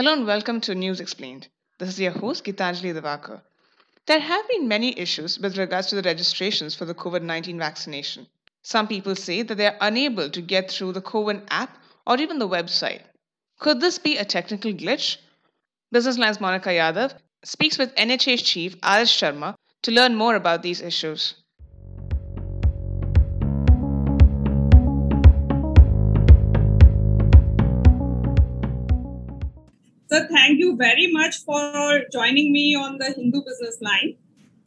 Hello and welcome to News Explained. This is your host, Gitanjali Devakar. There have been many issues with regards to the registrations for the COVID 19 vaccination. Some people say that they are unable to get through the CoWIN app or even the website. Could this be a technical glitch? Business Line's Monika Yadav speaks with NHA's chief RS Sharma to learn more about these issues. So thank you very much for joining me on the Hindu Business Line.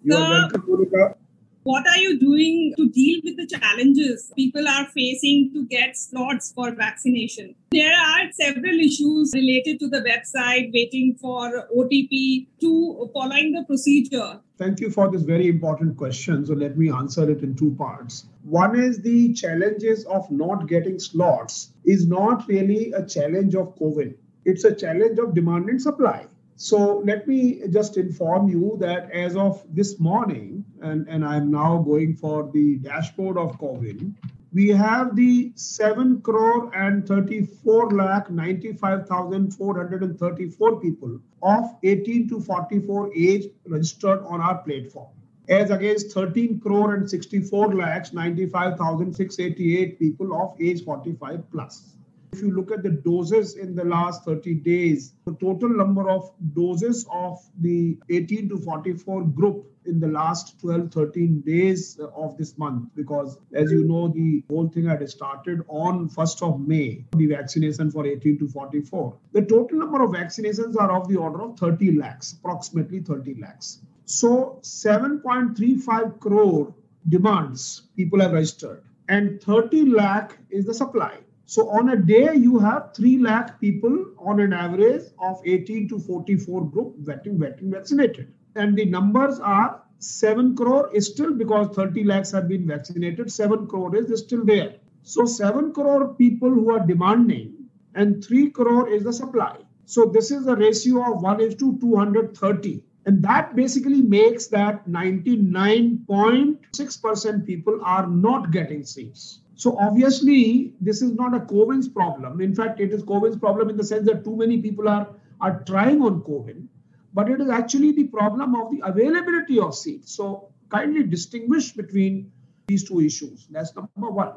You welcome. What are you doing to deal with the challenges people are facing to get slots for vaccination? There are several issues related to the website, waiting for OTP, to following the procedure. Thank you for this very important question. So let me answer it in two parts. One is the challenges of not getting slots is not really a challenge of CoWIN. It's a challenge of demand and supply. So let me just inform you that as of this morning, and, and I'm now going for the dashboard of CoWIN, we have the 7 crore and 34 lakh 95,434 people of 18 to 44 age registered on our platform as against 13 crore and 64 lakhs 95,688 people of age 45 plus. If you look at the doses in the last 30 days, the total number of doses of the 18 to 44 group in the last 12 13 days uh, of this month because as you know the whole thing had started on 1st of may the vaccination for 18 to 44 the total number of vaccinations are of the order of 30 lakhs approximately 30 lakhs. So 7.35 crore demands people have registered and 30 lakh is the supply so on a day, you have 3 lakh people on an average of 18 to 44 group getting, getting vaccinated. And the numbers are 7 crore is still because 30 lakhs have been vaccinated, 7 crore is still there. So 7 crore people who are demanding and 3 crore is the supply. So this is a ratio of 1 is to 230. And that basically makes that 99.6% people are not getting seats. So obviously, this is not a CoWIN's problem. In fact, it is CoWIN's problem in the sense that too many people are, are trying on CoWIN, but it is actually the problem of the availability of seats. So kindly distinguish between these two issues. That's number one.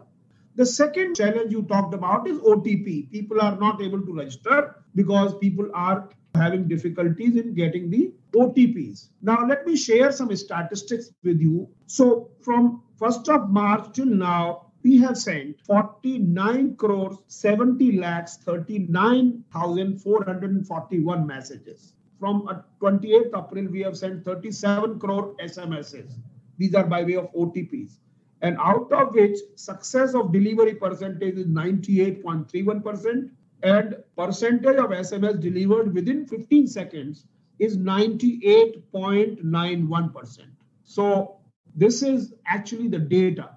The second challenge you talked about is OTP. People are not able to register because people are having difficulties in getting the OTPs. Now, let me share some statistics with you. So, from 1st of March till now, we have sent 49 crores 70 lakhs 39,441 messages. From uh, 28th April, we have sent 37 crore SMSs. These are by way of OTPs. And out of which success of delivery percentage is 98.31% and percentage of SMS delivered within 15 seconds is 98.91%. So this is actually the data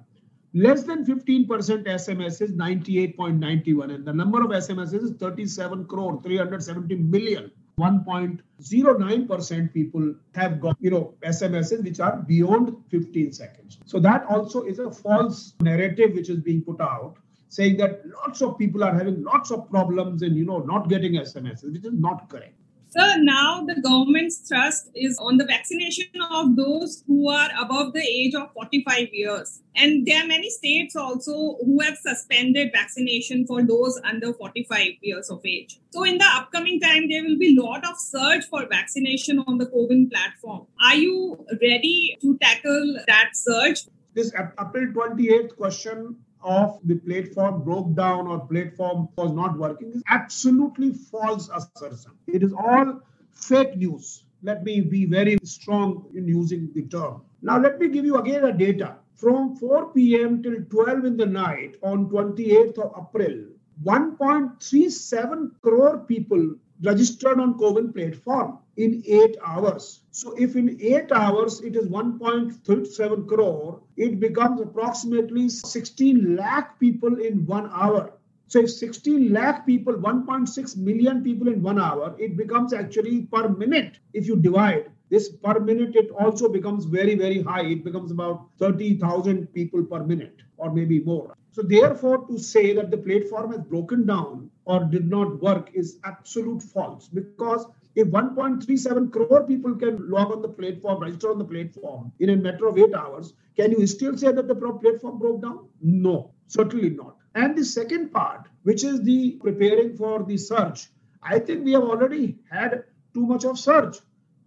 Less than 15% SMS is 98.91, and the number of SMS is 37 crore, 370 million. 1.09% people have got you know SMSs which are beyond 15 seconds. So that also is a false narrative which is being put out, saying that lots of people are having lots of problems in you know not getting SMSs, which is not correct. So now the government's thrust is on the vaccination of those who are above the age of 45 years. And there are many states also who have suspended vaccination for those under 45 years of age. So in the upcoming time, there will be a lot of surge for vaccination on the CoWIN platform. Are you ready to tackle that surge? This April 28th question of the platform broke down or platform was not working is absolutely false assertion. It is all fake news. Let me be very strong in using the term. Now, let me give you again a data. From 4 p.m. till 12 in the night on 28th of April, 1.37 crore people registered on CoWIN platform in eight hours. So if in eight hours it is 1.37 crore, it becomes approximately 16 lakh people in one hour. So if 16 lakh people, 1.6 million people in one hour, it becomes actually per minute. If you divide, this per minute it also becomes very very high it becomes about 30000 people per minute or maybe more so therefore to say that the platform has broken down or did not work is absolute false because if 1.37 crore people can log on the platform, register on the platform in a matter of eight hours, can you still say that the platform broke down? No, certainly not. And the second part, which is the preparing for the surge, I think we have already had too much of surge.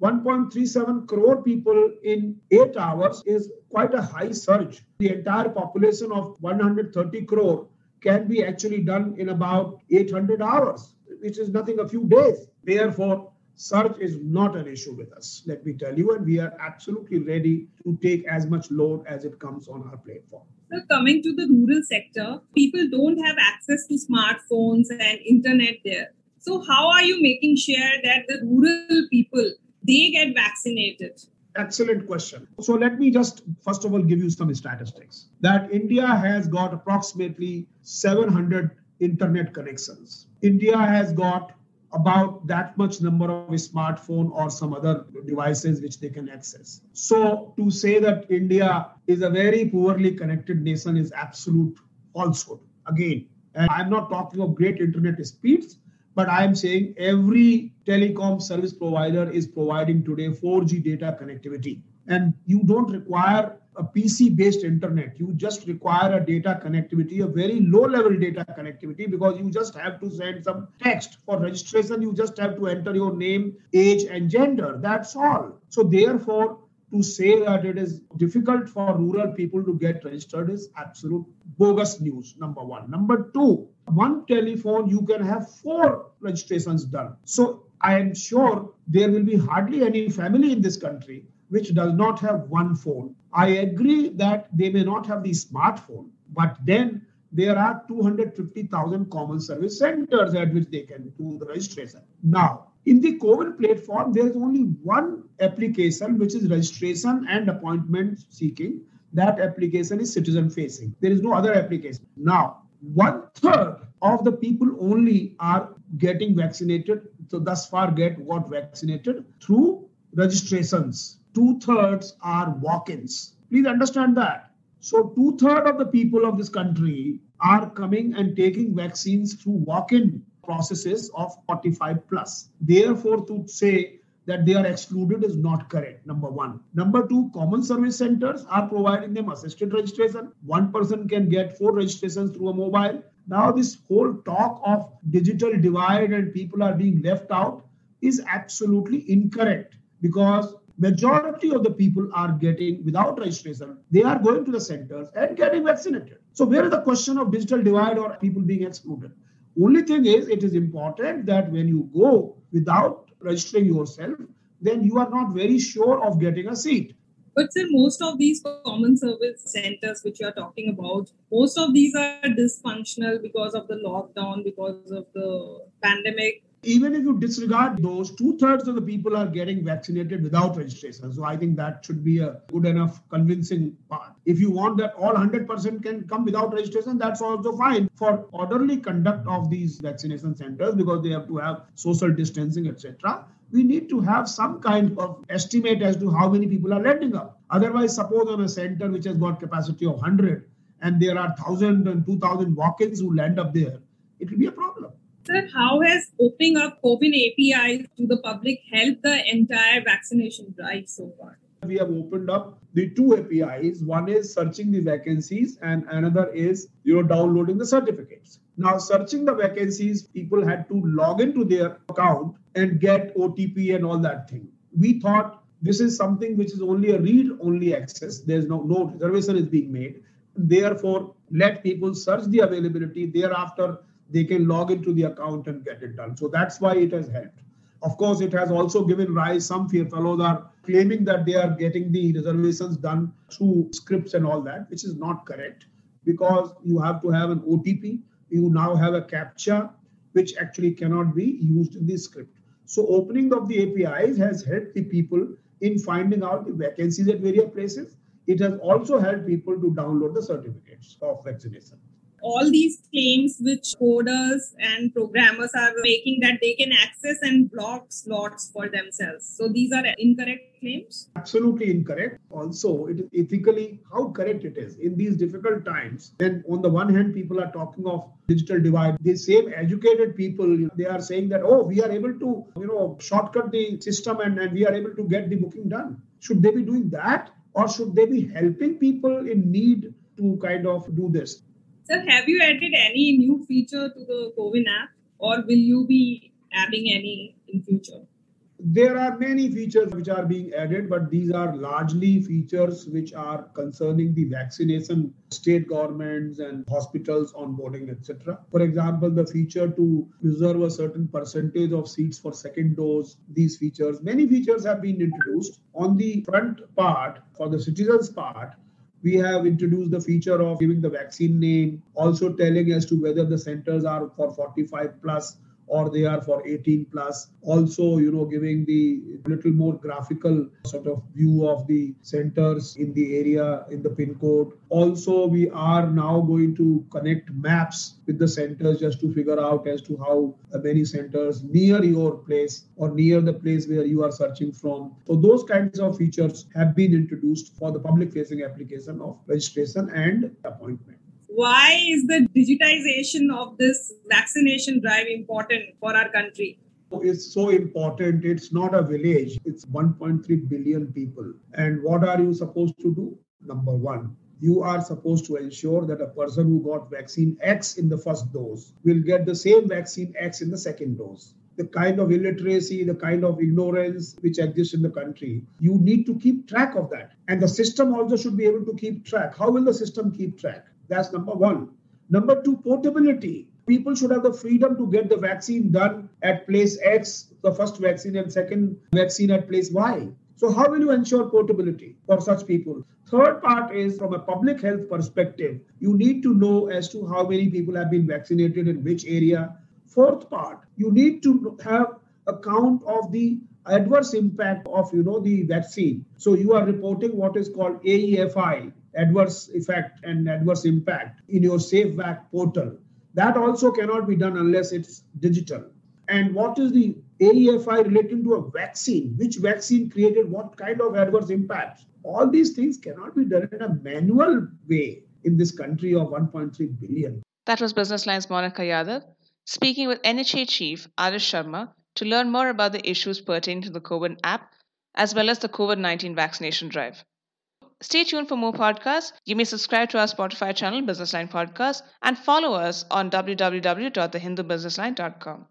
1.37 crore people in eight hours is quite a high surge. The entire population of 130 crore can be actually done in about 800 hours, which is nothing a few days. Therefore, surge is not an issue with us, let me tell you, and we are absolutely ready to take as much load as it comes on our platform. So coming to the rural sector, people don't have access to smartphones and internet there. So how are you making sure that the rural people they get vaccinated? Excellent question. So let me just first of all give you some statistics that India has got approximately 700 internet connections. India has got about that much number of smartphone or some other devices which they can access. So to say that India is a very poorly connected nation is absolute falsehood. Again, and I'm not talking of great internet speeds, but I'm saying every telecom service provider is providing today 4G data connectivity. And you don't require a PC based internet. You just require a data connectivity, a very low level data connectivity, because you just have to send some text for registration. You just have to enter your name, age, and gender. That's all. So, therefore, to say that it is difficult for rural people to get registered is absolute bogus news. Number one. Number two, one telephone, you can have four registrations done. So I am sure there will be hardly any family in this country which does not have one phone. I agree that they may not have the smartphone, but then there are 250,000 common service centers at which they can do the registration. Now, in the CoWIN platform, there is only one application which is registration and appointment seeking. That application is citizen facing. There is no other application. Now, one third of the people only are getting vaccinated. So thus far, get got vaccinated through registrations. Two thirds are walk-ins. Please understand that. So two third of the people of this country are coming and taking vaccines through walk-in processes of 45 plus. Therefore, to say that they are excluded is not correct. Number one. Number two, common service centers are providing them assisted registration. One person can get four registrations through a mobile. Now, this whole talk of digital divide and people are being left out is absolutely incorrect because majority of the people are getting without registration they are going to the centers and getting vaccinated so where is the question of digital divide or people being excluded only thing is it is important that when you go without registering yourself, then you are not very sure of getting a seat. But sir, most of these common service centers which you are talking about, most of these are dysfunctional because of the lockdown, because of the pandemic. Even if you disregard those, two thirds of the people are getting vaccinated without registration. So I think that should be a good enough convincing part. If you want that all 100% can come without registration, that's also fine for orderly conduct of these vaccination centers because they have to have social distancing, etc we need to have some kind of estimate as to how many people are landing up. Otherwise, suppose on a center which has got capacity of 100 and there are 1,000 and 2,000 walk-ins who land up there, it will be a problem. Sir, how has opening up CoWIN APIs to the public helped the entire vaccination drive so far? We have opened up the two APIs. One is searching the vacancies, and another is you know downloading the certificates. Now, searching the vacancies, people had to log into their account and get OTP and all that thing. We thought this is something which is only a read-only access. There's no no reservation is being made. Therefore, let people search the availability. Thereafter, they can log into the account and get it done. So that's why it has helped. Of course, it has also given rise, some fear fellows are claiming that they are getting the reservations done through scripts and all that, which is not correct because you have to have an OTP. You now have a CAPTCHA, which actually cannot be used in the script. So opening of the APIs has helped the people in finding out the vacancies at various places. It has also helped people to download the certificates of vaccination. All these claims which coders and programmers are making that they can access and block slots for themselves. So these are incorrect claims? Absolutely incorrect. Also, it is ethically how correct it is in these difficult times. Then, on the one hand, people are talking of digital divide. The same educated people, they are saying that, oh, we are able to, you know, shortcut the system and, and we are able to get the booking done. Should they be doing that? Or should they be helping people in need to kind of do this? Sir, have you added any new feature to the CoWIN app or will you be adding any in future? There are many features which are being added, but these are largely features which are concerning the vaccination, state governments and hospitals onboarding, etc. For example, the feature to reserve a certain percentage of seats for second dose, these features, many features have been introduced. On the front part, for the citizens part, we have introduced the feature of giving the vaccine name, also telling as to whether the centers are for 45 plus or they are for 18 plus also you know giving the little more graphical sort of view of the centers in the area in the pin code. Also we are now going to connect maps with the centers just to figure out as to how many centers near your place or near the place where you are searching from. So those kinds of features have been introduced for the public facing application of registration and appointment why is the digitization of this vaccination drive important for our country? It's so important. It's not a village, it's 1.3 billion people. And what are you supposed to do? Number one, you are supposed to ensure that a person who got vaccine X in the first dose will get the same vaccine X in the second dose. The kind of illiteracy, the kind of ignorance which exists in the country, you need to keep track of that. And the system also should be able to keep track. How will the system keep track? That's number one. Number two, portability. People should have the freedom to get the vaccine done at place X, the first vaccine, and second vaccine at place Y. So, how will you ensure portability for such people? Third part is from a public health perspective, you need to know as to how many people have been vaccinated in which area. Fourth part, you need to have a count of the adverse impact of you know the vaccine. So you are reporting what is called AEFI, adverse effect and adverse impact in your SafeVac portal. That also cannot be done unless it's digital. And what is the AEFI relating to a vaccine? Which vaccine created what kind of adverse impact? All these things cannot be done in a manual way in this country of 1.3 billion. That was Business Line's Monika Yadav speaking with NHA Chief RS Sharma to learn more about the issues pertaining to the CoWIN app as well as the COVID 19 vaccination drive. Stay tuned for more podcasts. You may subscribe to our Spotify channel, Businessline Podcast, and follow us on www.thehindubusinessline.com.